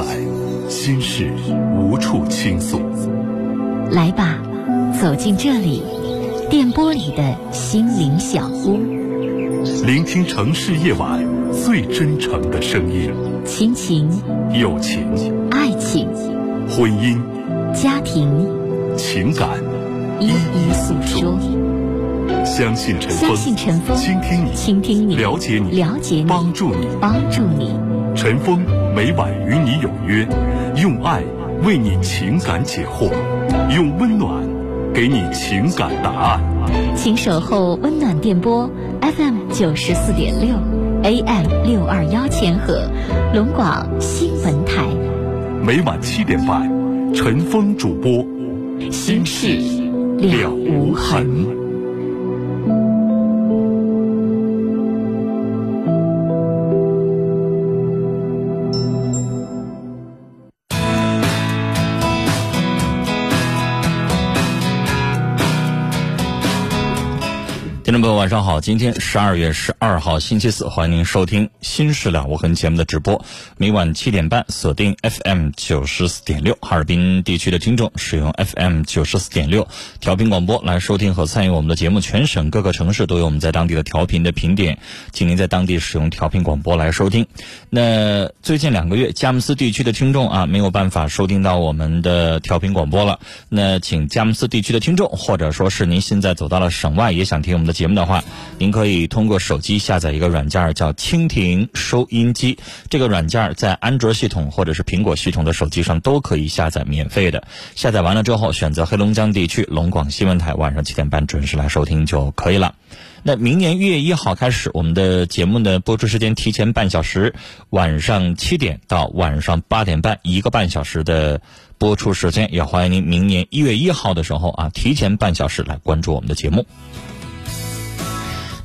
来，心事无处倾诉。来吧，走进这里，电波里的心灵小屋，聆听城市夜晚最真诚的声音。亲情、友情、爱情、婚姻、家庭、情感，一一诉说。相信陈峰，相信陈峰，倾听你，倾听你，了解你，了解你，帮助你，帮助你。陈峰每晚与你有约，用爱为你情感解惑，用温暖给你情感答案。请守候温暖电波 FM 九十四点六 AM 六二幺千赫，龙广新闻台。每晚七点半，陈峰主播，心事了无痕。朋友，晚上好！今天十二月十二号，星期四，欢迎您收听《新事了无痕》节目的直播。每晚七点半，锁定 FM 九十四点六，哈尔滨地区的听众使用 FM 九十四点六调频广播来收听和参与我们的节目。全省各个城市都有我们在当地的调频的频点，请您在当地使用调频广播来收听。那最近两个月，佳木斯地区的听众啊，没有办法收听到我们的调频广播了。那请佳木斯地区的听众，或者说是您现在走到了省外，也想听我们的。节目的话，您可以通过手机下载一个软件儿叫蜻蜓收音机。这个软件儿在安卓系统或者是苹果系统的手机上都可以下载，免费的。下载完了之后，选择黑龙江地区龙广新闻台，晚上七点半准时来收听就可以了。那明年一月一号开始，我们的节目的播出时间提前半小时，晚上七点到晚上八点半，一个半小时的播出时间。也欢迎您明年一月一号的时候啊，提前半小时来关注我们的节目。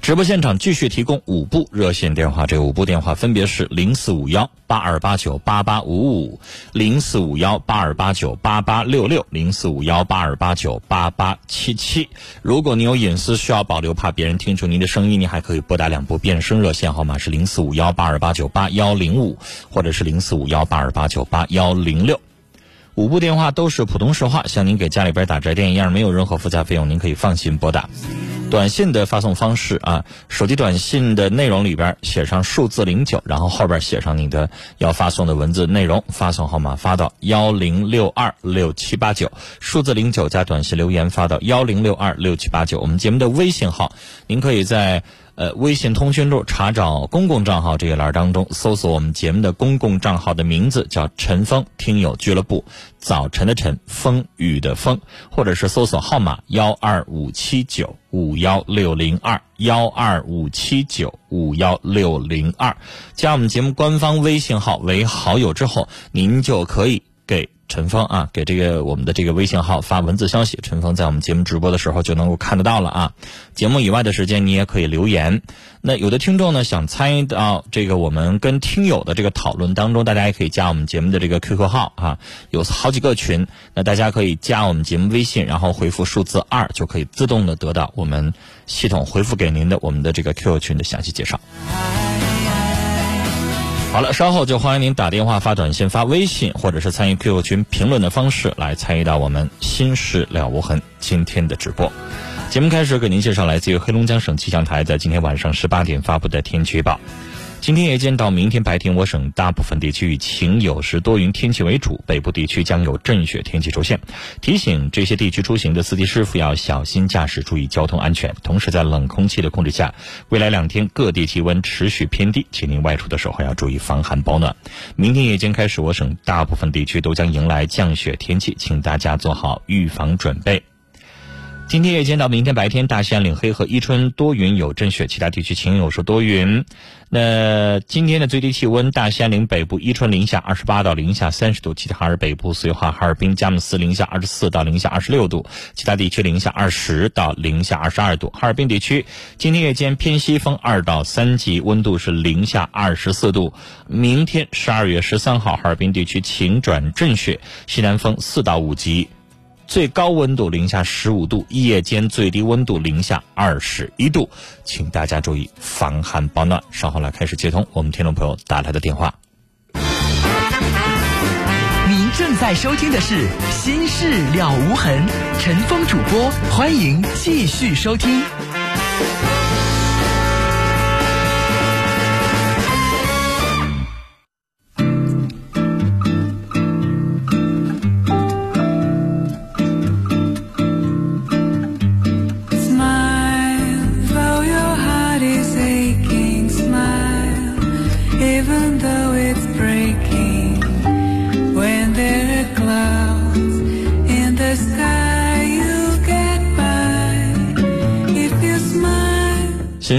直播现场继续提供五部热线电话，这五部电话分别是零四五幺八二八九八八五五、零四五幺八二八九八八六六、零四五幺八二八九八八七七。如果您有隐私需要保留，怕别人听出您的声音，您还可以拨打两部变声热线号码是零四五幺八二八九八幺零五，或者是零四五幺八二八九八幺零六。五部电话都是普通实话，像您给家里边打宅电一样，没有任何附加费用，您可以放心拨打。短信的发送方式啊，手机短信的内容里边写上数字零九，然后后边写上你的要发送的文字内容，发送号码发到幺零六二六七八九，数字零九加短信留言发到幺零六二六七八九。我们节目的微信号，您可以在。呃，微信通讯录查找公共账号这一栏当中，搜索我们节目的公共账号的名字叫“陈峰听友俱乐部”，早晨的晨，风雨的风，或者是搜索号码幺二五七九五幺六零二幺二五七九五幺六零二，加我们节目官方微信号为好友之后，您就可以给。陈峰啊，给这个我们的这个微信号发文字消息，陈峰在我们节目直播的时候就能够看得到了啊。节目以外的时间你也可以留言。那有的听众呢想参与到这个我们跟听友的这个讨论当中，大家也可以加我们节目的这个 QQ 号啊，有好几个群，那大家可以加我们节目微信，然后回复数字二，就可以自动的得到我们系统回复给您的我们的这个 QQ 群的详细介绍。好了，稍后就欢迎您打电话、发短信、发微信，或者是参与 QQ 群评论的方式来参与到我们“心事了无痕”今天的直播。节目开始，给您介绍来自于黑龙江省气象台在今天晚上十八点发布的天气预报。今天夜间到明天白天，我省大部分地区以晴有时多云天气为主，北部地区将有阵雪天气出现。提醒这些地区出行的司机师傅要小心驾驶，注意交通安全。同时，在冷空气的控制下，未来两天各地气温持续偏低，请您外出的时候要注意防寒保暖。明天夜间开始，我省大部分地区都将迎来降雪天气，请大家做好预防准备。今天夜间到明天白天，大兴安岭黑和伊春多云有阵雪，其他地区晴有时多云。那今天的最低气温，大兴安岭北部伊春零下二十八到零下三十度，其他哈尔北部绥化、哈尔滨、佳木斯零下二十四到零下二十六度，其他地区零下二十到零下二十二度。哈尔滨地区今天夜间偏西风二到三级，温度是零下二十四度。明天十二月十三号，哈尔滨地区晴转阵雪，西南风四到五级。最高温度零下十五度，夜间最低温度零下二十一度，请大家注意防寒保暖。稍后来开始接通我们听众朋友打来的电话。您正在收听的是《心事了无痕》，陈峰主播，欢迎继续收听。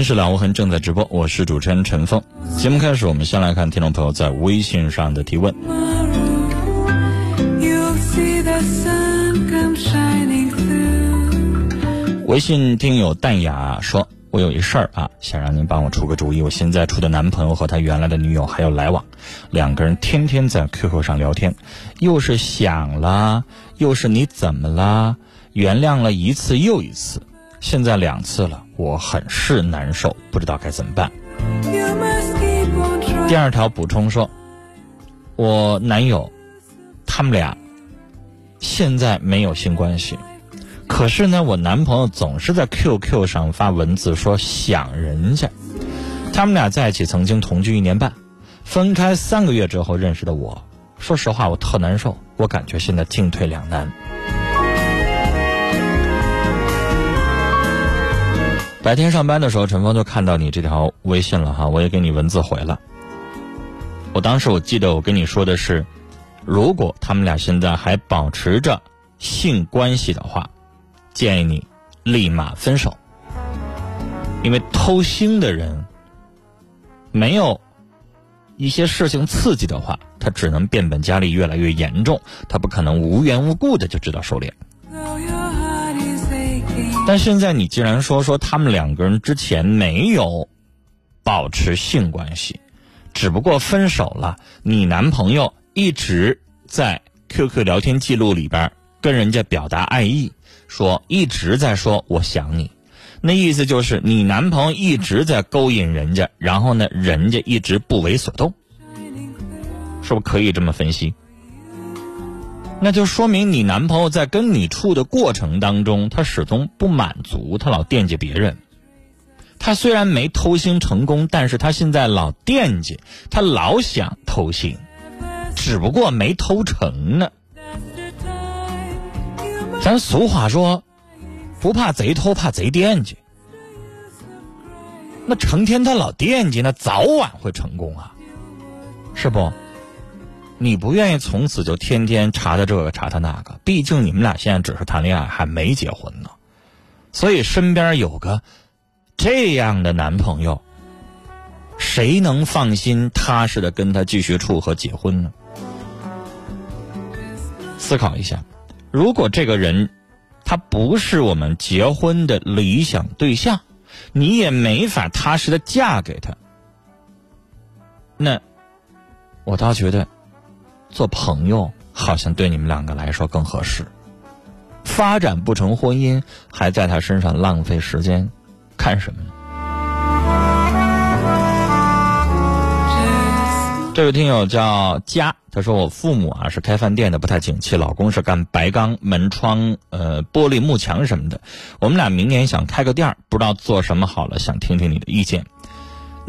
是老无痕正在直播，我是主持人陈峰。节目开始，我们先来看听众朋友在微信上的提问。微信听友淡雅说：“我有一事儿啊，想让您帮我出个主意。我现在处的男朋友和他原来的女友还有来往，两个人天天在 QQ 上聊天，又是想了，又是你怎么了，原谅了一次又一次。”现在两次了，我很是难受，不知道该怎么办。第二条补充说，我男友他们俩现在没有性关系，可是呢，我男朋友总是在 QQ 上发文字说想人家。他们俩在一起曾经同居一年半，分开三个月之后认识的我。说实话，我特难受，我感觉现在进退两难。白天上班的时候，陈峰就看到你这条微信了哈，我也给你文字回了。我当时我记得我跟你说的是，如果他们俩现在还保持着性关系的话，建议你立马分手。因为偷腥的人，没有一些事情刺激的话，他只能变本加厉，越来越严重，他不可能无缘无故的就知道收敛。但现在你既然说说他们两个人之前没有保持性关系，只不过分手了，你男朋友一直在 QQ 聊天记录里边跟人家表达爱意，说一直在说我想你，那意思就是你男朋友一直在勾引人家，然后呢，人家一直不为所动，是不是可以这么分析？那就说明你男朋友在跟你处的过程当中，他始终不满足，他老惦记别人。他虽然没偷腥成功，但是他现在老惦记，他老想偷腥，只不过没偷成呢。咱俗话说，不怕贼偷，怕贼惦记。那成天他老惦记，那早晚会成功啊，是不？你不愿意从此就天天查他这个查他那个，毕竟你们俩现在只是谈恋爱，还没结婚呢。所以身边有个这样的男朋友，谁能放心踏实的跟他继续处和结婚呢？思考一下，如果这个人他不是我们结婚的理想对象，你也没法踏实的嫁给他，那我倒觉得。做朋友好像对你们两个来说更合适，发展不成婚姻，还在他身上浪费时间，看什么呢？这位听友叫佳，他说我父母啊是开饭店的，不太景气，老公是干白钢门窗、呃玻璃幕墙什么的，我们俩明年想开个店不知道做什么好了，想听听你的意见。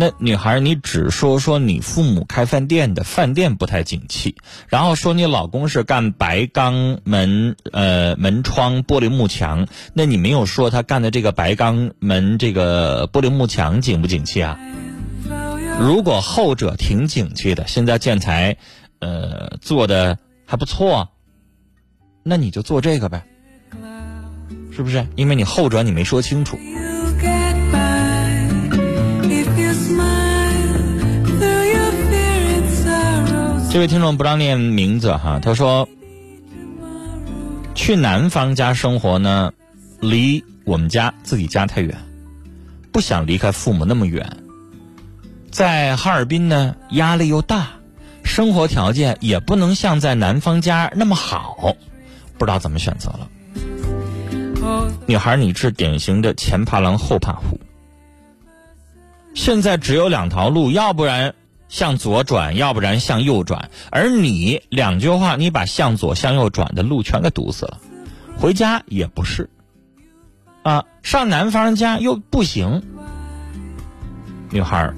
那女孩，你只说说你父母开饭店的，饭店不太景气，然后说你老公是干白钢门、呃门窗、玻璃幕墙，那你没有说他干的这个白钢门、这个玻璃幕墙景不景气啊？如果后者挺景气的，现在建材，呃做的还不错，那你就做这个呗，是不是？因为你后者你没说清楚。这位听众不让念名字哈，他说去男方家生活呢，离我们家自己家太远，不想离开父母那么远。在哈尔滨呢，压力又大，生活条件也不能像在男方家那么好，不知道怎么选择了。女孩，你是典型的前怕狼后怕虎。现在只有两条路，要不然向左转，要不然向右转。而你两句话，你把向左向右转的路全给堵死了。回家也不是，啊，上男方家又不行。女孩儿，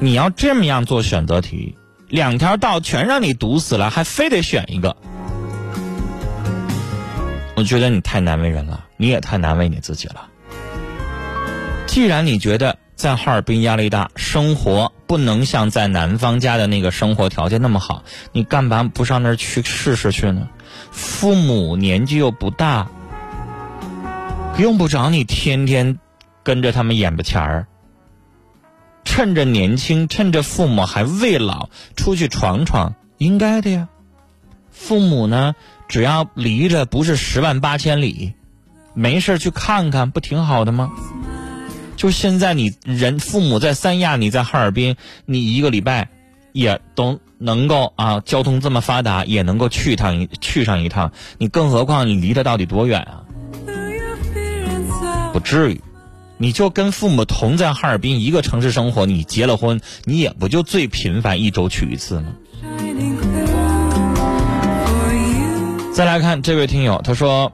你要这么样做选择题，两条道全让你堵死了，还非得选一个，我觉得你太难为人了，你也太难为你自己了。既然你觉得在哈尔滨压力大，生活不能像在南方家的那个生活条件那么好，你干嘛不上那儿去试试去呢？父母年纪又不大，用不着你天天。跟着他们眼巴前儿，趁着年轻，趁着父母还未老，出去闯闯，应该的呀。父母呢，只要离着不是十万八千里，没事去看看，不挺好的吗？就现在，你人父母在三亚，你在哈尔滨，你一个礼拜也都能够啊，交通这么发达，也能够去一趟，去上一趟。你更何况你离他到底多远啊？不至于。你就跟父母同在哈尔滨一个城市生活，你结了婚，你也不就最频繁一周去一次吗？再来看这位听友，他说：“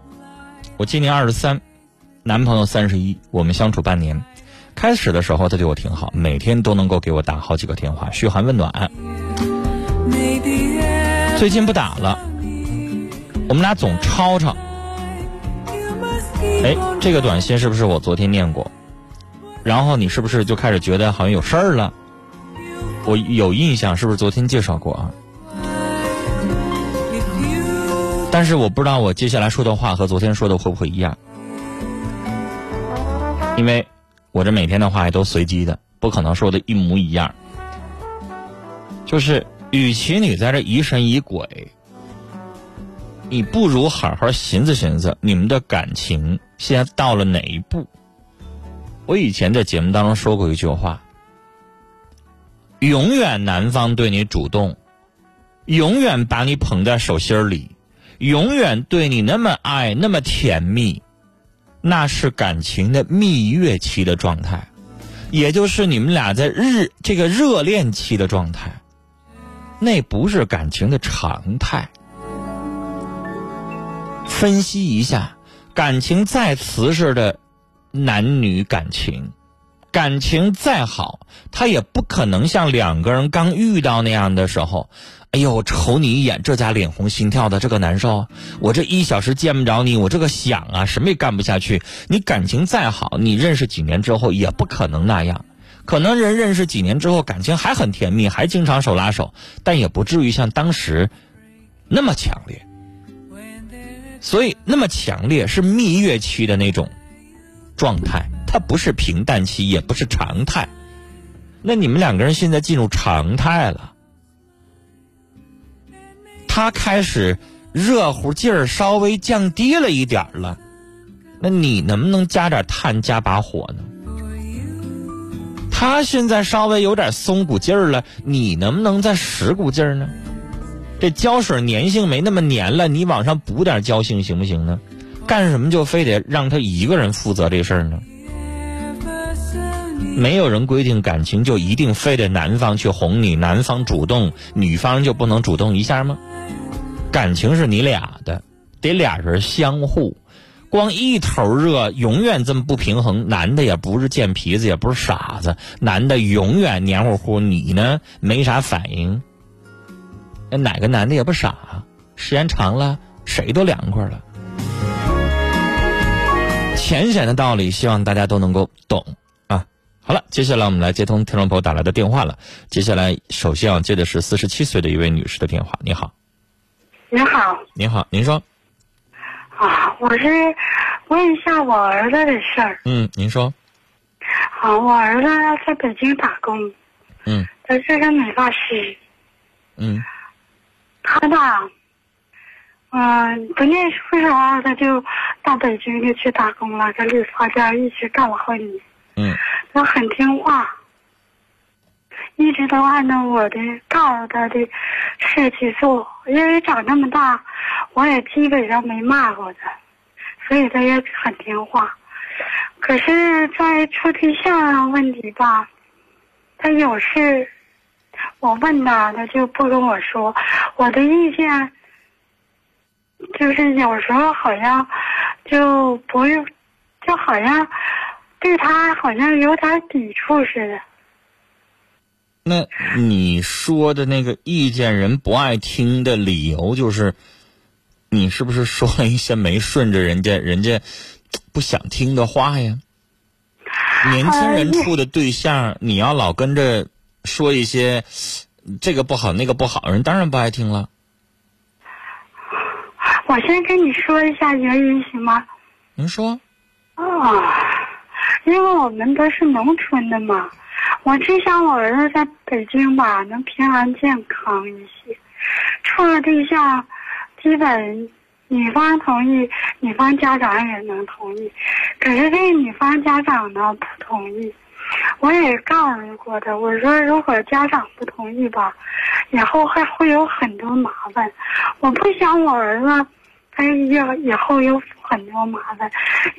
我今年二十三，男朋友三十一，我们相处半年。开始的时候他对我挺好，每天都能够给我打好几个电话，嘘寒问暖。最近不打了，我们俩总吵吵。”哎，这个短信是不是我昨天念过？然后你是不是就开始觉得好像有事儿了？我有印象，是不是昨天介绍过啊？但是我不知道我接下来说的话和昨天说的会不会一样，因为我这每天的话也都随机的，不可能说的一模一样。就是，与其你在这疑神疑鬼。你不如好好寻思寻思，你们的感情现在到了哪一步？我以前在节目当中说过一句话：永远男方对你主动，永远把你捧在手心里，永远对你那么爱那么甜蜜，那是感情的蜜月期的状态，也就是你们俩在日这个热恋期的状态，那不是感情的常态。分析一下，感情再瓷实的男女感情，感情再好，他也不可能像两个人刚遇到那样的时候，哎呦，瞅你一眼，这家脸红心跳的，这个难受。我这一小时见不着你，我这个想啊，什么也干不下去。你感情再好，你认识几年之后也不可能那样。可能人认识几年之后，感情还很甜蜜，还经常手拉手，但也不至于像当时那么强烈。所以，那么强烈是蜜月期的那种状态，它不是平淡期，也不是常态。那你们两个人现在进入常态了，他开始热乎劲儿稍微降低了一点了，那你能不能加点炭，加把火呢？他现在稍微有点松股劲儿了，你能不能再使股劲儿呢？这胶水粘性没那么粘了，你往上补点胶性行不行呢？干什么就非得让他一个人负责这事儿呢？没有人规定感情就一定非得男方去哄你，男方主动，女方就不能主动一下吗？感情是你俩的，得俩人相互，光一头热，永远这么不平衡。男的也不是贱皮子，也不是傻子，男的永远黏糊糊，你呢没啥反应。哪个男的也不傻，时间长了谁都凉快了。浅显的道理，希望大家都能够懂。好了，接下来我们来接通听众朋友打来的电话了。接下来首先要接的是四十七岁的一位女士的电话。你好，您好，您好，您说。啊，我是问一下我儿子的事儿。嗯，您说。好，我儿子在北京打工。嗯。他是个美发师。嗯。他吧，嗯，不念书时候他就到北京就去打工了，在理发店一直干了好几年。嗯，他很听话，一直都按照我的告诉他的事去做。因为长那么大，我也基本上没骂过他，所以他也很听话。可是，在处对象问题吧，他有事，我问他，他就不跟我说。我的意见就是有时候好像就不用，就好像对他好像有点抵触似的。那你说的那个意见人不爱听的理由，就是你是不是说了一些没顺着人家人家不想听的话呀？年轻人处的对象，你要老跟着说一些这个不好那个不好，人当然不爱听了。我先跟你说一下原因行吗？您说。啊，因为我们都是农村的嘛。我只想我儿子在北京吧，能平安健康一些。处了对象，基本女方同意，女方家长也能同意。可是这女方家长呢不同意。我也告诉过他，我说如果家长不同意吧，以后还会有很多麻烦。我不想我儿子。哎呀以后有很多麻烦，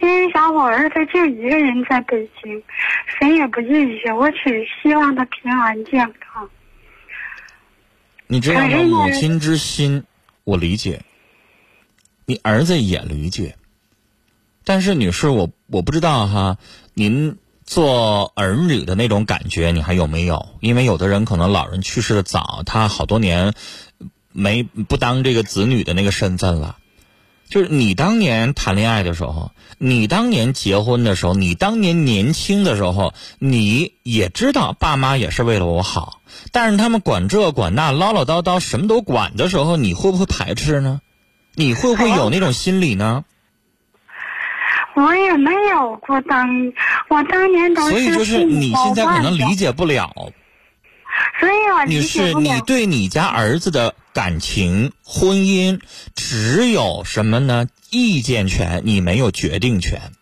因为想我儿子就一个人在北京，谁也不认识。我只希望他平安健康。你这样的母亲之心，我理解，你儿子也理解。但是女士，我我不知道哈，您做儿女的那种感觉，你还有没有？因为有的人可能老人去世的早，他好多年没不当这个子女的那个身份了。就是你当年谈恋爱的时候，你当年结婚的时候，你当年年轻的时候，你也知道爸妈也是为了我好，但是他们管这管那唠唠叨叨什么都管的时候，你会不会排斥呢？你会不会有那种心理呢？我也没有过当，我当年都是所以就是你现在可能理解不了。所以我女士，你对你家儿子的。感情、婚姻只有什么呢？意见权，你没有决定权。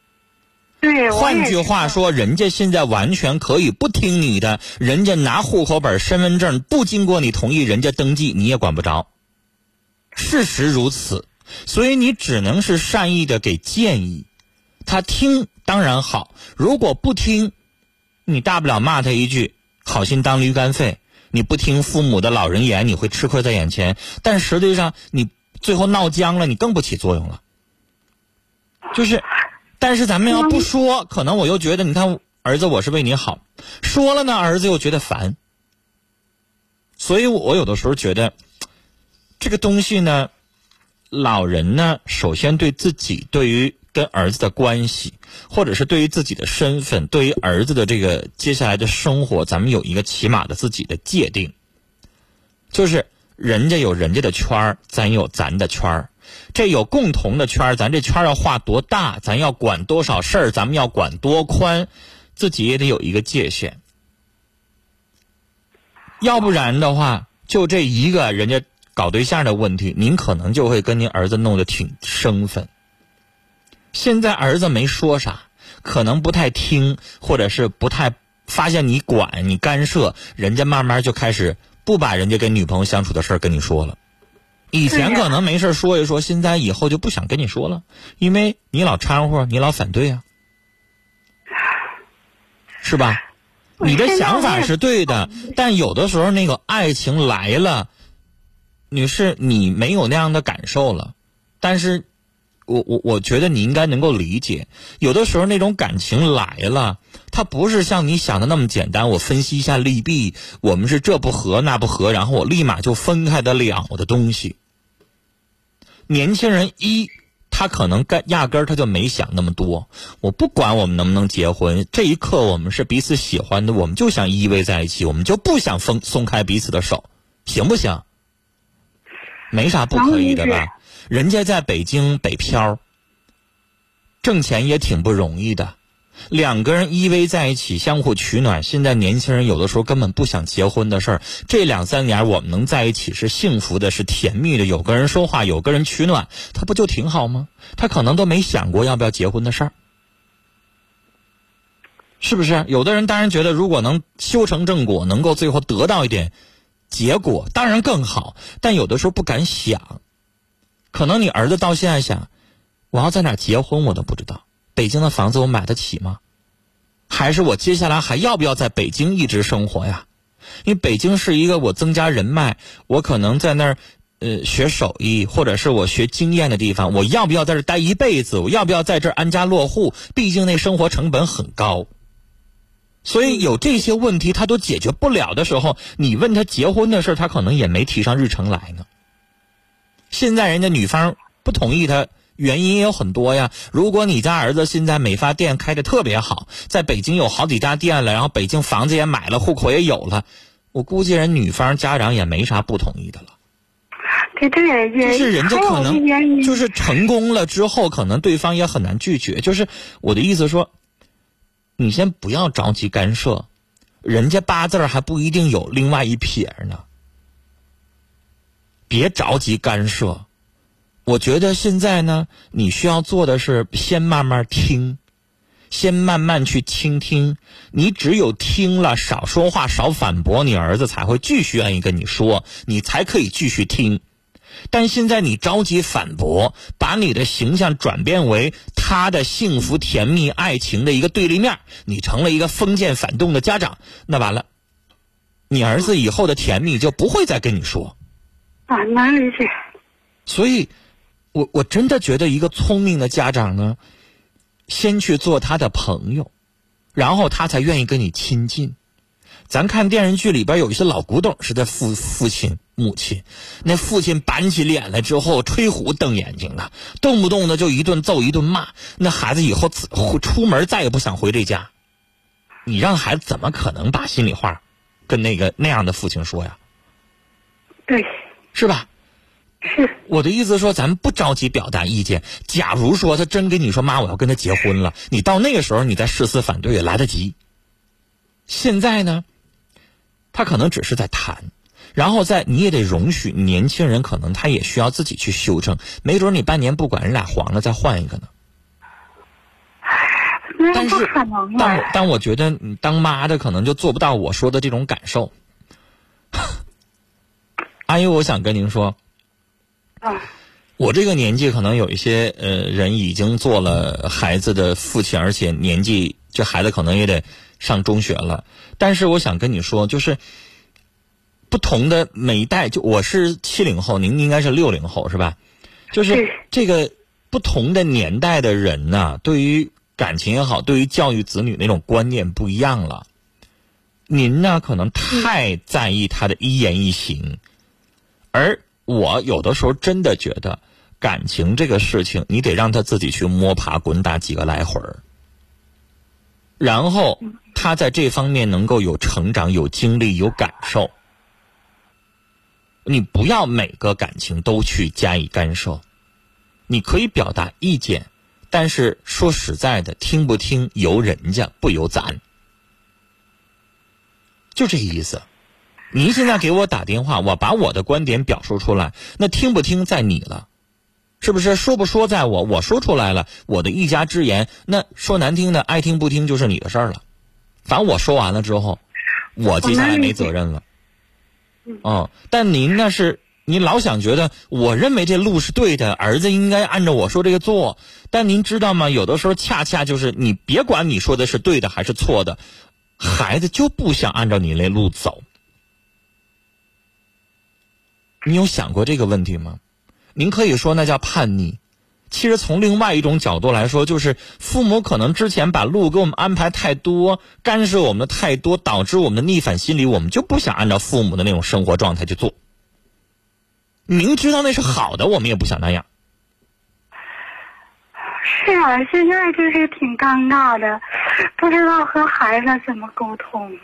对，换句话说，人家现在完全可以不听你的，人家拿户口本、身份证不经过你同意，人家登记你也管不着。事实如此，所以你只能是善意的给建议，他听当然好，如果不听，你大不了骂他一句“好心当驴肝肺”。你不听父母的老人言，你会吃亏在眼前。但实际上，你最后闹僵了，你更不起作用了。就是，但是咱们要不说，可能我又觉得，你看儿子，我是为你好。说了呢，儿子又觉得烦。所以我有的时候觉得，这个东西呢，老人呢，首先对自己，对于。跟儿子的关系，或者是对于自己的身份，对于儿子的这个接下来的生活，咱们有一个起码的自己的界定。就是人家有人家的圈儿，咱有咱的圈儿。这有共同的圈儿，咱这圈儿要画多大，咱要管多少事儿，咱们要管多宽，自己也得有一个界限。要不然的话，就这一个人家搞对象的问题，您可能就会跟您儿子弄得挺生分。现在儿子没说啥，可能不太听，或者是不太发现你管你干涉，人家慢慢就开始不把人家跟女朋友相处的事儿跟你说了。以前可能没事说一说，现在以后就不想跟你说了，因为你老掺和，你老反对啊，是吧？你的想法是对的，但有的时候那个爱情来了，女士，你没有那样的感受了，但是。我我我觉得你应该能够理解，有的时候那种感情来了，它不是像你想的那么简单。我分析一下利弊，我们是这不合那不合，然后我立马就分开得了的东西。年轻人一，他可能干压根儿他就没想那么多。我不管我们能不能结婚，这一刻我们是彼此喜欢的，我们就想依偎在一起，我们就不想松松开彼此的手，行不行？没啥不可以的吧？人家在北京北漂，挣钱也挺不容易的。两个人依偎在一起，相互取暖。现在年轻人有的时候根本不想结婚的事儿。这两三年我们能在一起是幸福的，是甜蜜的。有个人说话，有个人取暖，他不就挺好吗？他可能都没想过要不要结婚的事儿，是不是？有的人当然觉得，如果能修成正果，能够最后得到一点结果，当然更好。但有的时候不敢想。可能你儿子到现在想，我要在哪结婚我都不知道。北京的房子我买得起吗？还是我接下来还要不要在北京一直生活呀？因为北京是一个我增加人脉，我可能在那儿呃学手艺，或者是我学经验的地方。我要不要在这待一辈子？我要不要在这安家落户？毕竟那生活成本很高。所以有这些问题他都解决不了的时候，你问他结婚的事他可能也没提上日程来呢。现在人家女方不同意他。原因也有很多呀。如果你家儿子现在美发店开的特别好，在北京有好几家店了，然后北京房子也买了，户口也有了，我估计人女方家长也没啥不同意的了。对对，就是人家可能就是成功了之后，可能对方也很难拒绝。就是我的意思说，你先不要着急干涉，人家八字还不一定有另外一撇呢，别着急干涉。我觉得现在呢，你需要做的是先慢慢听，先慢慢去倾听。你只有听了，少说话，少反驳，你儿子才会继续愿意跟你说，你才可以继续听。但现在你着急反驳，把你的形象转变为他的幸福甜蜜爱情的一个对立面，你成了一个封建反动的家长，那完了，你儿子以后的甜蜜就不会再跟你说。啊，难理解。所以。我我真的觉得一个聪明的家长呢，先去做他的朋友，然后他才愿意跟你亲近。咱看电视剧里边有一些老古董似的父父亲母亲，那父亲板起脸来之后吹虎瞪眼睛的，动不动的就一顿揍一顿骂，那孩子以后出门再也不想回这家。你让孩子怎么可能把心里话跟那个那样的父亲说呀？对，是吧？是我的意思说，咱们不着急表达意见。假如说他真跟你说“妈，我要跟他结婚了”，你到那个时候你再誓死反对也来得及。现在呢，他可能只是在谈，然后在你也得容许年轻人，可能他也需要自己去修正。没准你半年不管，人俩黄了再换一个呢。但是，但但我觉得你当妈的可能就做不到我说的这种感受。阿姨，我想跟您说。啊我这个年纪可能有一些呃人已经做了孩子的父亲，而且年纪这孩子可能也得上中学了。但是我想跟你说，就是不同的每一代，就我是七零后，您应该是六零后是吧？就是这个不同的年代的人呢，对于感情也好，对于教育子女那种观念不一样了。您呢，可能太在意他的一言一行，而。我有的时候真的觉得，感情这个事情，你得让他自己去摸爬滚打几个来回儿，然后他在这方面能够有成长、有经历、有感受。你不要每个感情都去加以干涉，你可以表达意见，但是说实在的，听不听由人家，不由咱，就这意思。您现在给我打电话，我把我的观点表述出来，那听不听在你了，是不是？说不说在我，我说出来了，我的一家之言，那说难听的，爱听不听就是你的事儿了。反正我说完了之后，我接下来没责任了。嗯，但您那是您老想觉得，我认为这路是对的，儿子应该按照我说这个做。但您知道吗？有的时候恰恰就是你别管你说的是对的还是错的，孩子就不想按照你那路走。你有想过这个问题吗？您可以说那叫叛逆。其实从另外一种角度来说，就是父母可能之前把路给我们安排太多，干涉我们的太多，导致我们的逆反心理，我们就不想按照父母的那种生活状态去做。明知道那是好的，我们也不想那样。是啊，现在就是挺尴尬的，不知道和孩子怎么沟通。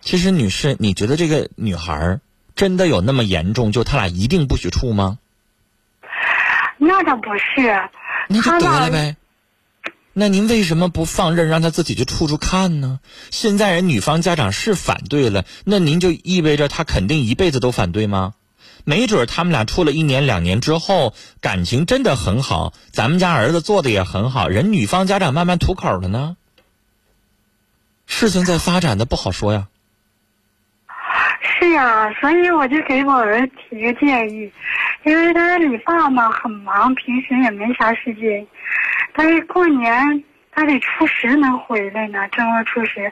其实，女士，你觉得这个女孩儿？真的有那么严重？就他俩一定不许处吗？那倒不是，那就得了呗。那您为什么不放任让他自己去处处看呢？现在人女方家长是反对了，那您就意味着他肯定一辈子都反对吗？没准他们俩处了一年两年之后，感情真的很好，咱们家儿子做的也很好，人女方家长慢慢吐口了呢。事情在发展的不好说呀。是呀，所以我就给我儿子提个建议，因为他理发嘛很忙，平时也没啥时间。但是过年他得初十能回来呢，正月初十，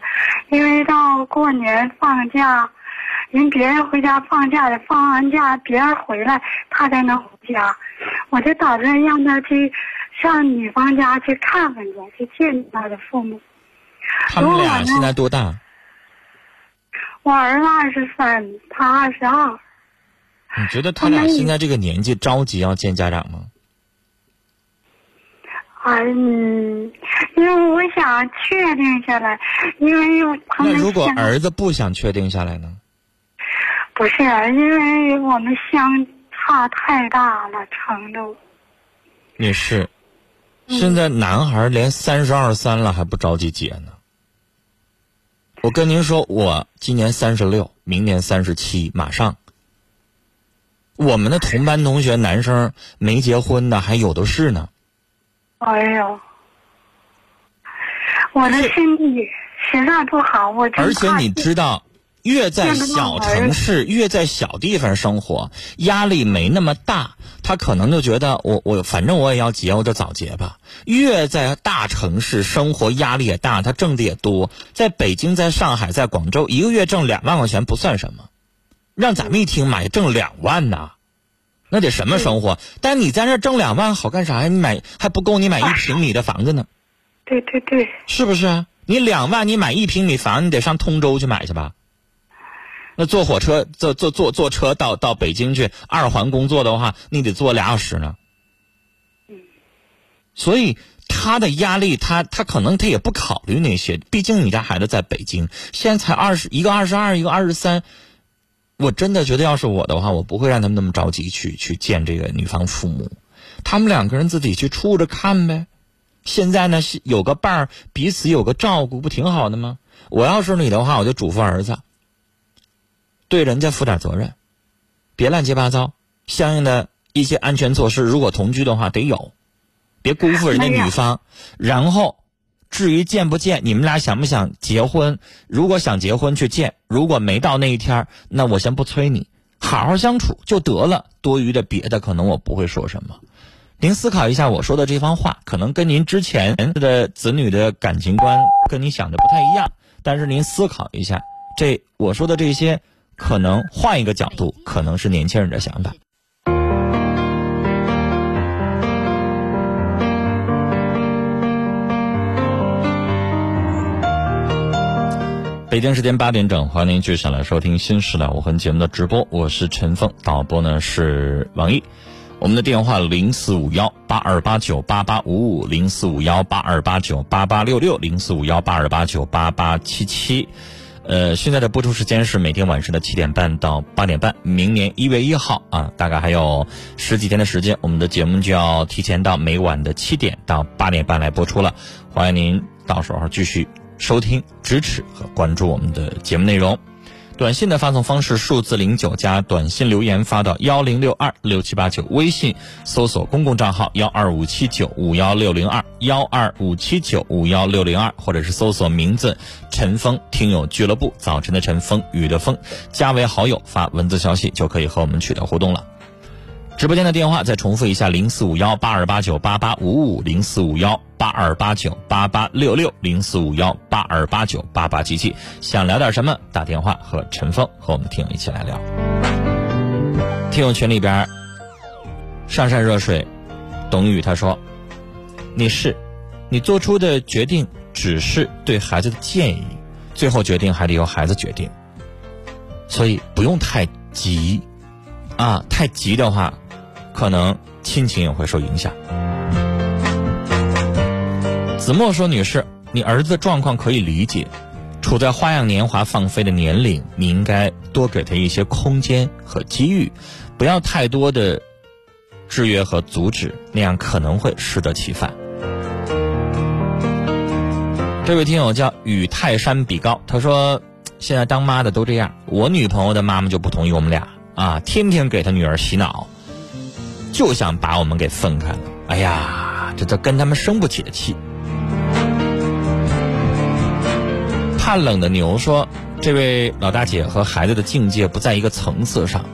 因为到过年放假，人别人回家放假的，放完假别人回来，他才能回家。我就打算让他去上女方家去看看去，去见他的父母。他们俩现在多大？我儿子二十三，他二十二。你觉得他俩现在这个年纪着急要见家长吗？嗯，因为我想确定下来，因为他们那如果儿子不想确定下来呢？不是，因为我们相差太大了程度。也是，现在男孩连三十二三了还不着急结呢。我跟您说，我今年三十六，明年三十七，马上。我们的同班同学男生没结婚的还有的是呢。哎呦，我的身体实在不好，我而且你知道，越在小城市，越在小地方生活，压力没那么大，他可能就觉得我我反正我也要结，我就早结吧。越在大城市生活，压力也大，他挣的也多。在北京，在上海，在广州，一个月挣两万块钱不算什么，让咱们一听，妈呀，挣两万呐！那得什么生活？但你在那挣两万好干啥呀？你买还不够你买一平米的房子呢。对对对，是不是？你两万你买一平米房，你得上通州去买去吧？那坐火车坐坐坐坐车到到北京去二环工作的话，你得坐俩小时呢。所以他的压力，他他可能他也不考虑那些。毕竟你家孩子在北京，现在才二十一个二十二，一个二十三。我真的觉得，要是我的话，我不会让他们那么着急去去见这个女方父母，他们两个人自己去处着看呗。现在呢，有个伴儿，彼此有个照顾，不挺好的吗？我要是你的话，我就嘱咐儿子，对人家负点责任，别乱七八糟。相应的一些安全措施，如果同居的话得有，别辜负人家女方。然后。至于见不见，你们俩想不想结婚？如果想结婚去见，如果没到那一天，那我先不催你，好好相处就得了。多余的别的，可能我不会说什么。您思考一下我说的这番话，可能跟您之前的子女的感情观跟你想的不太一样，但是您思考一下，这我说的这些，可能换一个角度，可能是年轻人的想法。北京时间八点整，欢迎您继续来收听《新时代无痕》节目的直播，我是陈凤，导播呢是王毅。我们的电话零四五幺八二八九八八五五，零四五幺八二八九八八六六，零四五幺八二八九八八七七。呃，现在的播出时间是每天晚上的七点半到八点半。明年一月一号啊，大概还有十几天的时间，我们的节目就要提前到每晚的七点到八点半来播出了。欢迎您到时候继续。收听、支持和关注我们的节目内容。短信的发送方式：数字零九加短信留言发到幺零六二六七八九。微信搜索公共账号幺二五七九五幺六零二幺二五七九五幺六零二，或者是搜索名字“陈峰听友俱乐部”，早晨的陈峰雨的风，加为好友发文字消息就可以和我们取得互动了。直播间的电话再重复一下：零四五幺八二八九八八五五，零四五幺八二八九八八六六，零四五幺八二八九八八七七。想聊点什么？打电话和陈峰和我们听友一起来聊。听友群里边，上善若水，董宇他说：“你是，你做出的决定只是对孩子的建议，最后决定还得由孩子决定，所以不用太急，啊，太急的话。”可能亲情也会受影响。子墨说：“女士，你儿子状况可以理解，处在花样年华放飞的年龄，你应该多给他一些空间和机遇，不要太多的制约和阻止，那样可能会适得其反。”这位听友叫与泰山比高，他说：“现在当妈的都这样，我女朋友的妈妈就不同意我们俩啊，天天给他女儿洗脑。”就想把我们给分开了，哎呀，这都跟他们生不起的气。怕冷的牛说：“这位老大姐和孩子的境界不在一个层次上，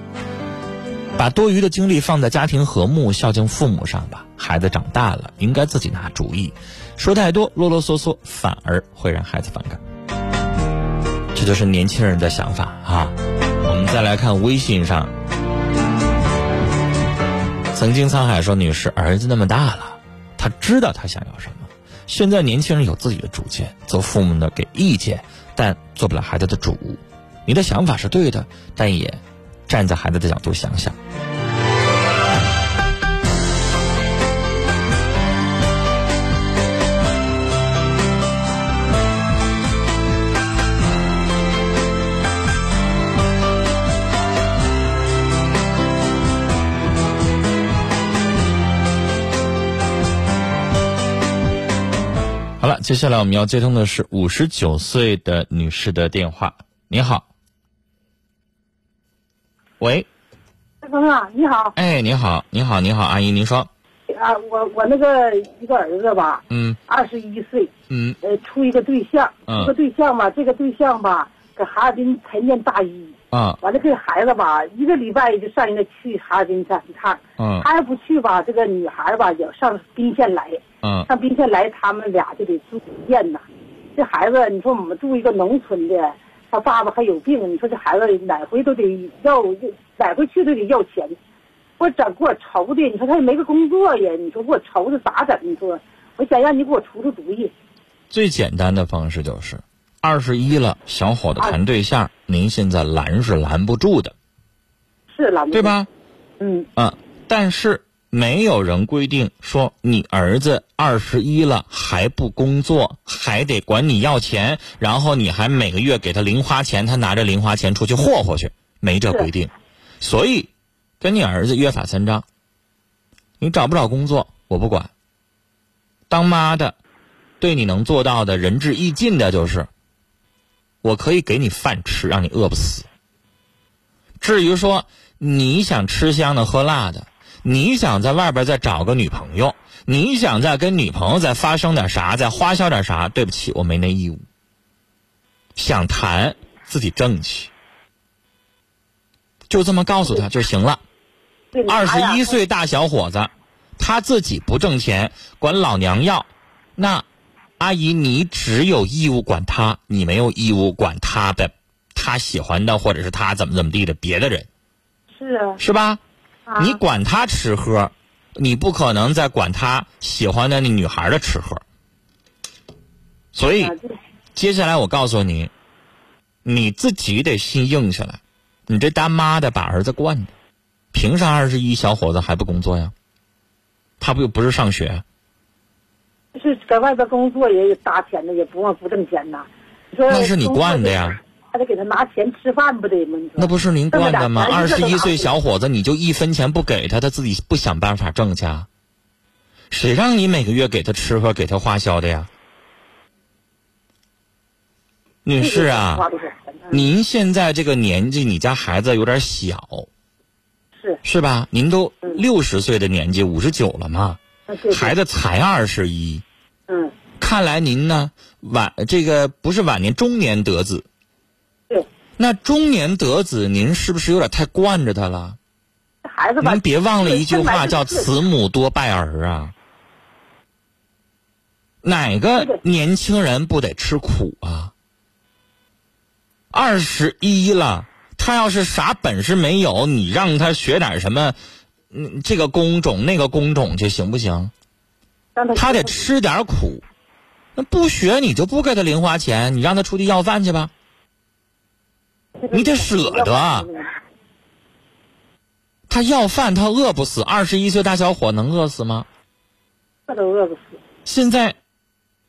把多余的精力放在家庭和睦、孝敬父母上吧。孩子长大了，应该自己拿主意。说太多啰啰嗦嗦，反而会让孩子反感。这就是年轻人的想法啊！我们再来看微信上，曾经沧海说：“女士，儿子那么大了，他知道他想要什么。现在年轻人有自己的主见，做父母的给意见，但做不了孩子的主。你的想法是对的，但也站在孩子的角度想想。”了，接下来我们要接通的是五十九岁的女士的电话。你好，喂，大峰啊，你好。哎，你好，你好，你好，阿姨，您说，啊，我我那个一个儿子吧，嗯。二十一岁，嗯。呃，处一个对象，嗯。这个对象吧，这个对象吧，搁哈尔滨才念大一，啊。完了这个孩子吧，一个礼拜就上人家去哈尔滨上一趟，嗯。他要不去吧，这个女孩吧也上宾县来，嗯上宾县来，他们俩就得住酒店呐。这孩子，你说我们住一个农村的，他爸爸还有病，你说这孩子哪回都得要，哪回去都得要钱。我整给我愁的，你说他也没个工作呀，你说给我愁的咋整？你说，我想让你给我出出主意。最简单的方式就是，二十一了，小伙子谈对象，您现在拦是拦不住的，是拦不住，对？吧？嗯，嗯，但是没有人规定说你儿子二十一了还不工作，还得管你要钱，然后你还每个月给他零花钱，他拿着零花钱出去霍霍去，没这规定。所以，跟你儿子约法三章。你找不找工作我不管，当妈的对你能做到的仁至义尽的就是，我可以给你饭吃，让你饿不死。至于说你想吃香的喝辣的，你想在外边再找个女朋友，你想再跟女朋友再发生点啥，再花销点啥，对不起，我没那义务。想谈自己挣去，就这么告诉他就行了。对二十一，岁大小伙子，他自己不挣钱，管老娘要，那阿姨你只有义务管他，你没有义务管他的他喜欢的或者是他怎么怎么地的别的人，是啊，是吧？啊你管他吃喝，你不可能再管他喜欢的那女孩的吃喝。所以接下来我告诉你，你自己得心硬下来。你这当妈的把儿子惯的，凭啥二十一小伙子还不工作呀？他不又不是上学？是在外边工作也搭钱的，也不不挣钱呐。那是你惯的呀，还得给他拿钱吃饭不得吗？那不是您惯的吗？挣二十一岁小伙子，你就一分钱不给他，他自己不想办法挣去啊？谁让你每个月给他吃喝，给他花销的呀？女士啊，您现在这个年纪，你家孩子有点小，是是吧？您都嗯六十岁的年纪，五十九了嘛，嗯对对孩子才二十一，嗯看来您呢晚这个不是晚年，中年得子。对，那中年得子，您是不是有点太惯着他了？孩子吧，您别忘了一句话，叫“慈母多败儿”啊。哪个年轻人不得吃苦啊？二十一了，他要是啥本事没有，你让他学点什么，嗯，这个工种那个工种去行不行？让他他得吃点苦。那不学你就不给他零花钱，你让他出去要饭去吧。你得舍得啊他要饭，他饿不死。二十一岁大小伙能饿死吗？饿都饿不死。现在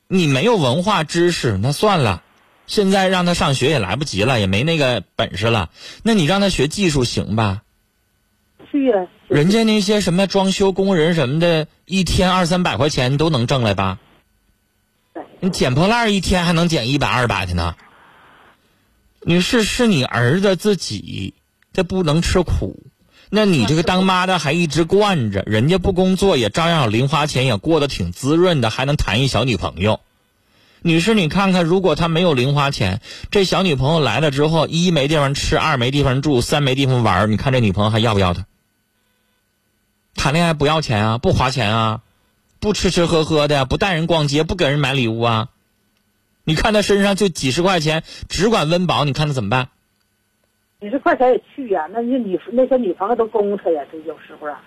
你没有文化知识，那算了。现在让他上学也来不及了，也没那个本事了。那你让他学技术行吧？去呀、人家那些什么装修工人什么的，一天二三百块钱都能挣来吧？你捡破烂一天还能捡一百二百的呢。女士，是你儿子自己，他不能吃苦。那你这个当妈的还一直惯着，人家不工作也照样有零花钱，也过得挺滋润的，还能谈一小女朋友。女士，你看看，如果他没有零花钱，这小女朋友来了之后，一没地方吃，二没地方住，三没地方玩儿，你看这女朋友还要不要他？谈恋爱不要钱啊，不花钱啊，不吃吃喝喝的，不带人逛街，不给人买礼物啊？你看他身上就几十块钱，只管温饱，你看他怎么办？几十块钱也去呀、那那女那些女朋友都供他呀，这有时候啊。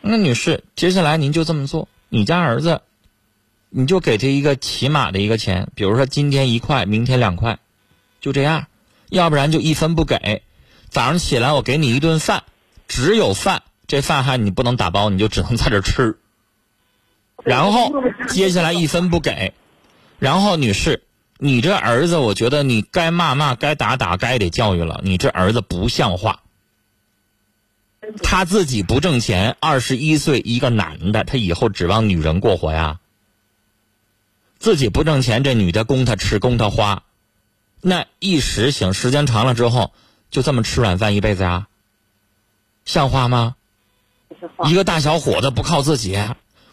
那女士，接下来您就这么做，你家儿子，你就给他一个起码的一个钱，比如说今天一块，明天两块，就这样，要不然就一分不给。早上起来我给你一顿饭，只有饭，这饭还你不能打包，你就只能在这吃。然后接下来一分不给，然后女士，你这儿子，我觉得你该骂骂，该打打，该得教育了。你这儿子不像话。他自己不挣钱，二十一岁一个男的，他以后指望女人过活呀？自己不挣钱，这女的供他吃，供他花，那一时行，时间长了之后，就这么吃软饭一辈子啊？像话吗？一个大小伙子不靠自己，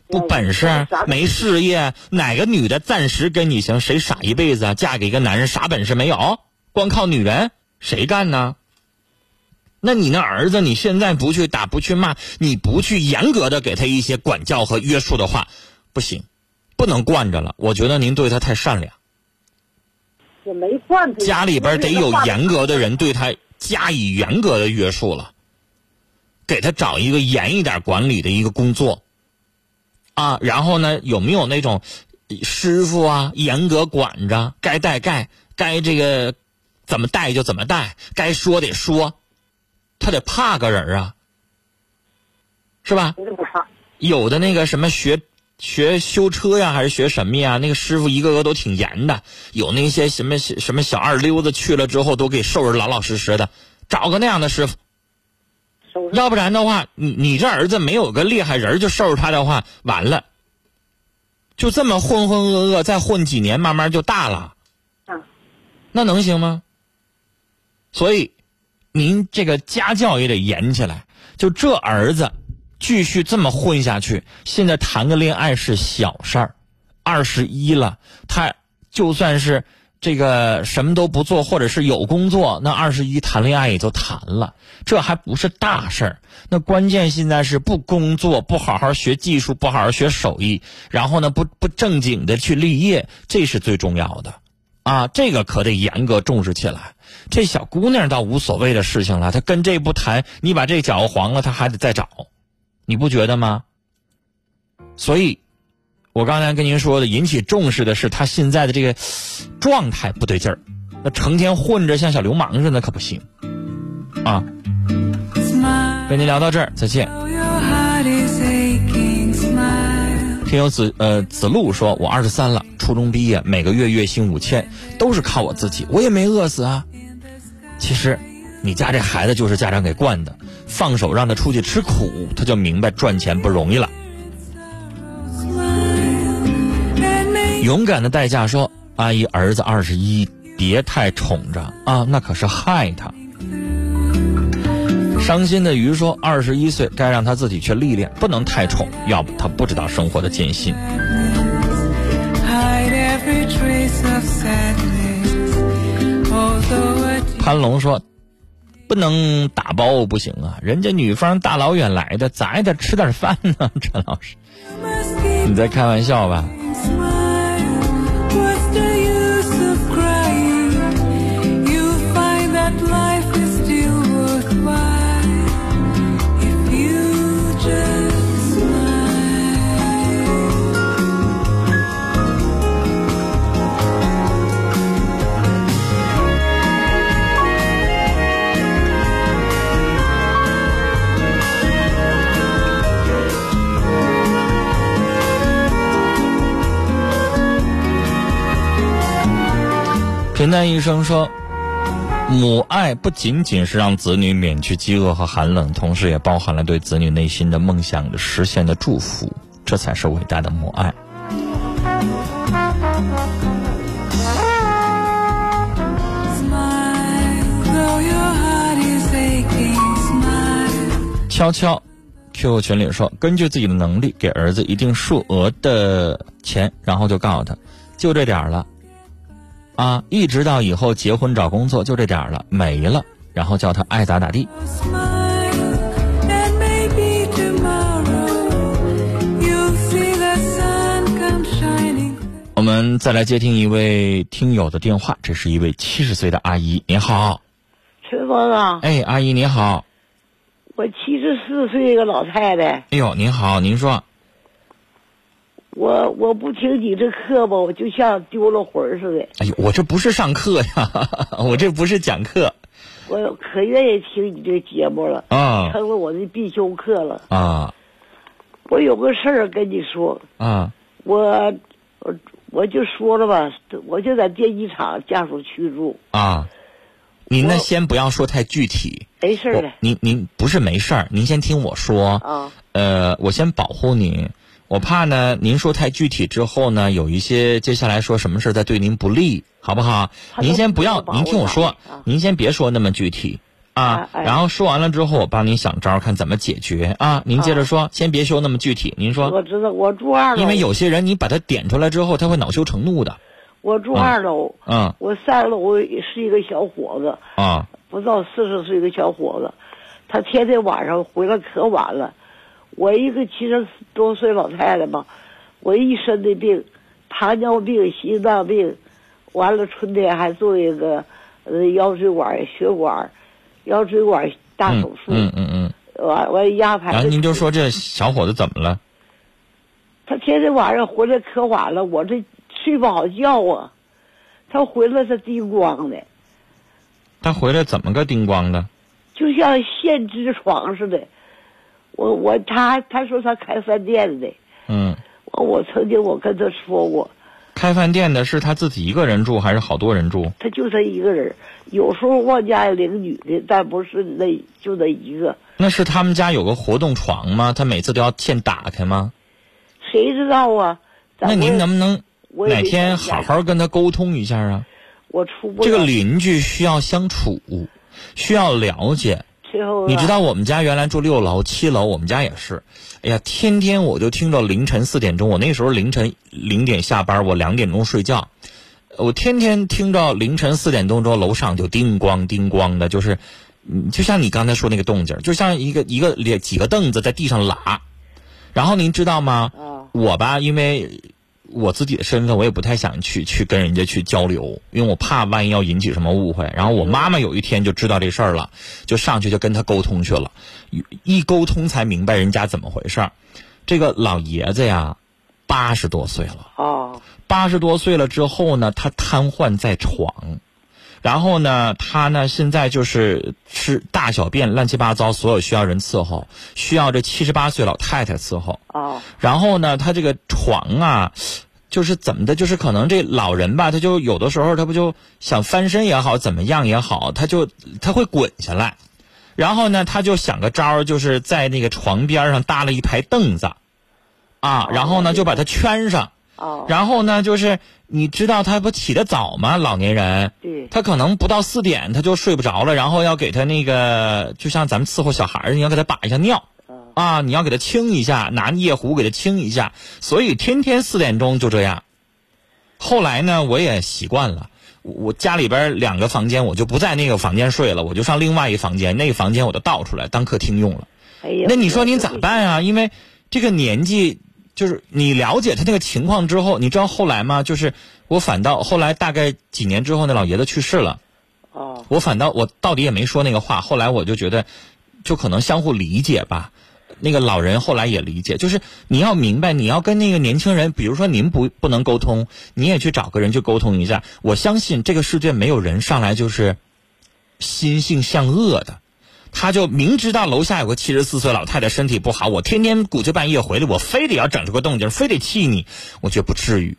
不本事，没事业，哪个女的暂时跟你行？谁傻一辈子啊？嫁给一个男人啥本事没有？光靠女人，谁干呢？那你那儿子，你现在不去打，不去骂，你不去严格的给他一些管教和约束的话，不行，不能惯着了。我觉得您对他太善良，也没惯他。家里边得有严格的人对他加以严格的约束了，给他找一个严一点管理的一个工作，啊，然后呢，有没有那种师傅啊，严格管着，该带盖，该这个怎么带就怎么带，该说得说。他得怕个人啊，是吧？有的那个什么学学修车呀，还是学什么呀？那个师傅一个个都挺严的。有那些什么什么小二溜子去了之后，都给收拾老老实实的。找个那样的师傅，要不然的话，你你这儿子没有个厉害人就收拾他的话，完了，就这么浑浑噩噩，再混几年，慢慢就大了。嗯，那能行吗？所以。您这个家教也得严起来，就这儿子继续这么混下去，现在谈个恋爱是小事儿，二十一了，他就算是这个什么都不做，或者是有工作，那二十一谈恋爱也就谈了，这还不是大事儿。那关键现在是不工作，不好好学技术，不好好学手艺，然后呢不不正经的去立业，这是最重要的。啊，这个可得严格重视起来。这小姑娘倒无所谓的事情了，她跟这不谈，你把这搅和黄了，她还得再找，你不觉得吗？所以，我刚才跟您说的，引起重视的是他现在的这个状态不对劲儿，那成天混着像小流氓似的可不行啊。跟您聊到这儿，再见。听友子呃子路说，我二十三了，初中毕业，每个月月薪五千，都是靠我自己，我也没饿死啊。其实，你家这孩子就是家长给惯的，放手让他出去吃苦，他就明白赚钱不容易了。勇敢的代价说，阿姨儿子二十一，别太宠着啊，那可是害他。伤心的鱼说：“二十一岁，该让他自己去历练，不能太宠，要不他不知道生活的艰辛。”潘龙说：“不能打包不行啊，人家女方大老远来的，咱也得吃点饭呢。”陈老师，你在开玩笑吧？陈丹医生说，母爱不仅仅是让子女免去饥饿和寒冷，同时也包含了对子女内心的梦想的实现的祝福，这才是伟大的母爱。悄悄，QQ 群里说，根据自己的能力给儿子一定数额的钱，然后就告诉他，就这点儿了。啊，一直到以后结婚找工作就这点儿了，没了，然后叫他爱咋咋地。我们再来接听一位听友的电话，这是一位七十岁的阿姨，您好。陈峰啊，哎，阿姨您好。我七十四岁一个老太太，哎呦，您好，您说。我我不听你这课吧，我就像丢了魂儿似的。哎呦，我这不是上课呀，我这不是讲课。我可愿意听你这节目了，啊成了我的必修课了。啊我有个事儿跟你说，啊我我我就说了吧，我就在电机厂家属区住，啊！您呢，先不要说太具体。没事儿的您您不是没事儿，您先听我说。啊。呃，我先保护您，我怕呢，您说太具体之后呢，有一些接下来说什么事儿再对您不利，好不好？您先不要，您听我说啊，您先别说那么具体啊然后说完了之后，我帮您想招儿，看怎么解决啊。您接着说，先别说那么具体，您说，我知道，我住二楼，因为有些人你把他点出来之后，他会恼羞成怒的。我住二楼，嗯。我三楼是一个小伙子，啊。不到四十岁的小伙子，他天天晚上回来可晚了。我一个七十多岁老太太吧，我一身的病，糖尿病、心脏病，完了春天还做一个呃腰椎管血管，腰椎管大嗯手术，嗯嗯嗯。完完压排。然后您就说这小伙子怎么了？他天天晚上回来可晚了，我这睡不好觉啊。他回来是叮咣的，他回来怎么个叮咣的？就像现织床似的。我我他他说他开饭店的，嗯，我我曾经我跟他说过，开饭店的是他自己一个人住还是好多人住？他就他一个人，有时候往家里领女的，但不是那就那一个，那是他们家有个活动床吗？他每次都要先打开吗？谁知道啊？那您能不能我哪天好好跟他沟通一下啊？我出不这个邻居需要相处，需要了解。你知道我们家原来住六楼、七楼，我们家也是。哎呀，天天我就听到凌晨四点钟，我那时候凌晨零点下班，我两点钟睡觉，我天天听到凌晨四点钟之后，楼上就叮咣叮咣的，就是，嗯就像你刚才说那个动静，就像一个一个连几个凳子在地上拉。然后您知道吗？啊我吧，因为我自己的身份，我也不太想去去跟人家去交流，因为我怕万一要引起什么误会。然后我妈妈有一天就知道这事儿了，就上去就跟他沟通去了，一沟通才明白人家怎么回事儿。这个老爷子呀，八十多岁了，哦八十多岁了之后呢，他瘫痪在床，然后呢，他呢现在就是吃大小便乱七八糟，所有需要人伺候，需要这七十八岁老太太伺候。啊然后呢，他这个床啊，就是怎么的，就是可能这老人吧，他就有的时候他不就想翻身也好，怎么样也好，他就他会滚下来。然后呢，他就想个招儿，就是在那个床边上搭了一排凳子，啊，然后呢就把它圈上。啊然后呢，就是你知道他不起得早吗？老年人，对他可能不到四点他就睡不着了，然后要给他那个，就像咱们伺候小孩儿，你要给他把一下尿，啊，你要给他清一下，拿夜壶给他清一下，所以天天四点钟就这样。后来呢，我也习惯了。我我家里边两个房间，我就不在那个房间睡了，我就上另外一房间，那个房间我就倒出来当客厅用了。哎呀，那你说您咋办啊？因为这个年纪，就是你了解他那个情况之后，你知道后来吗？就是我反倒后来大概几年之后，那老爷子去世了，哦我反倒我到底也没说那个话。后来我就觉得，就可能相互理解吧。那个老人后来也理解，就是你要明白，你要跟那个年轻人，比如说您不不能沟通，你也去找个人去沟通一下。我相信这个世界没有人上来就是心性向恶的。他就明知道楼下有个七十四岁老太太身体不好，我天天鼓着半夜回来，我非得要整出个动静，非得气你，我觉得不至于，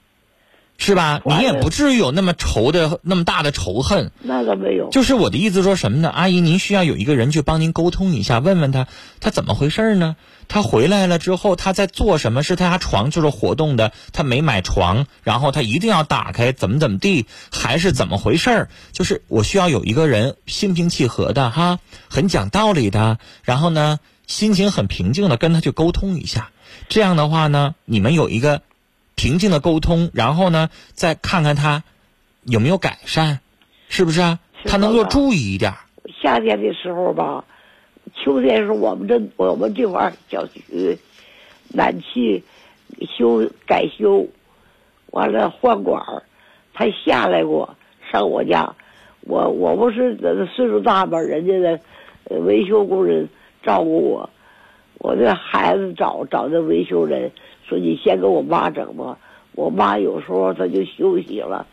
是吧？你也不至于有那么仇的那么大的仇恨。那个没有，就是我的意思说什么呢？阿姨，您需要有一个人去帮您沟通一下，问问他他怎么回事呢？他回来了之后，他在做什么？是他家床就是活动的，他没买床，然后他一定要打开，怎么怎么地，还是怎么回事儿？就是我需要有一个人心平气和的哈，很讲道理的，然后呢，心情很平静的跟他去沟通一下。这样的话呢，你们有一个平静的沟通，然后呢，再看看他有没有改善，是不是啊？他能够注意一点儿。夏天的时候吧，秋天的时候我们这我们这块儿小区暖气修改修，完了换管儿，他下来过上我家，我我不是呃岁数大吧，人家的呃维修工人照顾我，我这孩子找找这维修人，说你先给我妈整吧，我妈有时候她就休息了，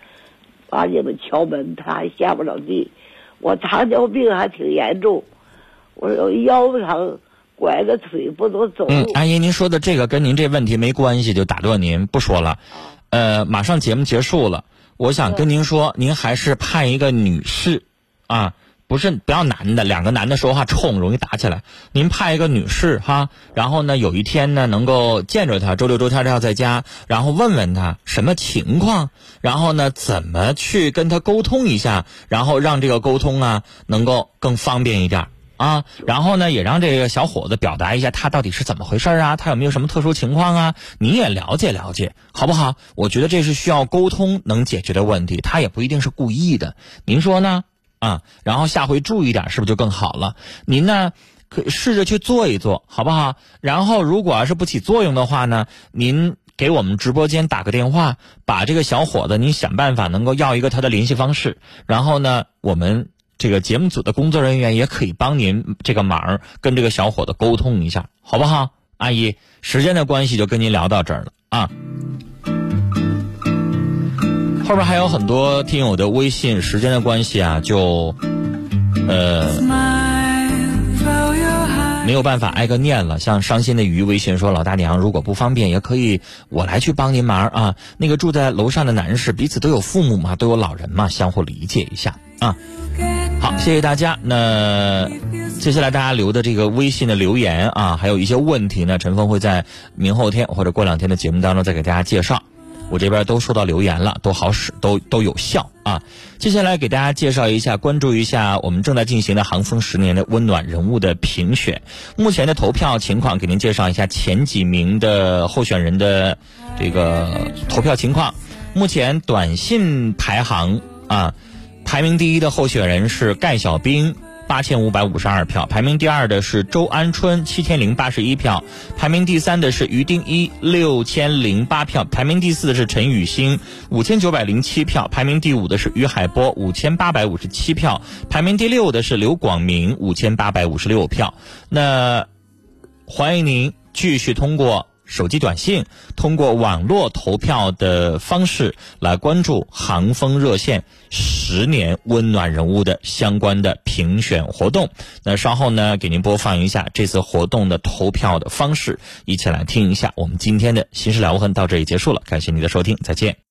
把你们敲门，她还下不了地，我糖尿病还挺严重，我有腰疼，拐个腿不能走路。嗯，阿姨，您说的这个跟您这问题没关系，就打断您不说了。呃，马上节目结束了，我想跟您说，您还是派一个女士啊，不是不要男的，两个男的说话冲，容易打起来。您派一个女士哈，然后呢，有一天呢，能够见着她，周六周天要在家，然后问问她什么情况，然后呢，怎么去跟她沟通一下，然后让这个沟通啊能够更方便一点。啊，然后呢，也让这个小伙子表达一下他到底是怎么回事啊，他有没有什么特殊情况啊？你也了解了解，好不好？我觉得这是需要沟通能解决的问题，他也不一定是故意的，您说呢？啊，然后下回注意点，是不是就更好了？您呢，可试着去做一做，好不好？然后如果要是不起作用的话呢，您给我们直播间打个电话，把这个小伙子您想办法能够要一个他的联系方式，然后呢，我们。这个节目组的工作人员也可以帮您这个忙，跟这个小伙子沟通一下，好不好？阿姨，时间的关系就跟您聊到这儿了啊。后边还有很多听友的微信，时间的关系啊，就呃没有办法挨个念了。像伤心的鱼微信说：“老大娘，如果不方便，也可以我来去帮您忙啊。”那个住在楼上的男士，彼此都有父母嘛，都有老人嘛，相互理解一下啊。好，谢谢大家。那接下来大家留的这个微信的留言啊，还有一些问题呢，陈峰会在明后天或者过两天的节目当中再给大家介绍。我这边都收到留言了，都好使，都都有效啊。接下来给大家介绍一下，关注一下我们正在进行的航风十年的温暖人物的评选。目前的投票情况，给您介绍一下前几名的候选人的这个投票情况。目前短信排行啊。排名第一的候选人是盖小兵，八千五百五十二票；排名第二的是周安春，七千零八十一票；排名第三的是于丁一，六千零八票；排名第四的是陈雨欣，五千九百零七票；排名第五的是于海波，五千八百五十七票；排名第六的是刘广明，五千八百五十六票。那欢迎您继续通过。手机短信通过网络投票的方式来关注航风热线十年温暖人物的相关的评选活动。那稍后呢，给您播放一下这次活动的投票的方式，一起来听一下。我们今天的新事了无痕到这里结束了，感谢您的收听，再见。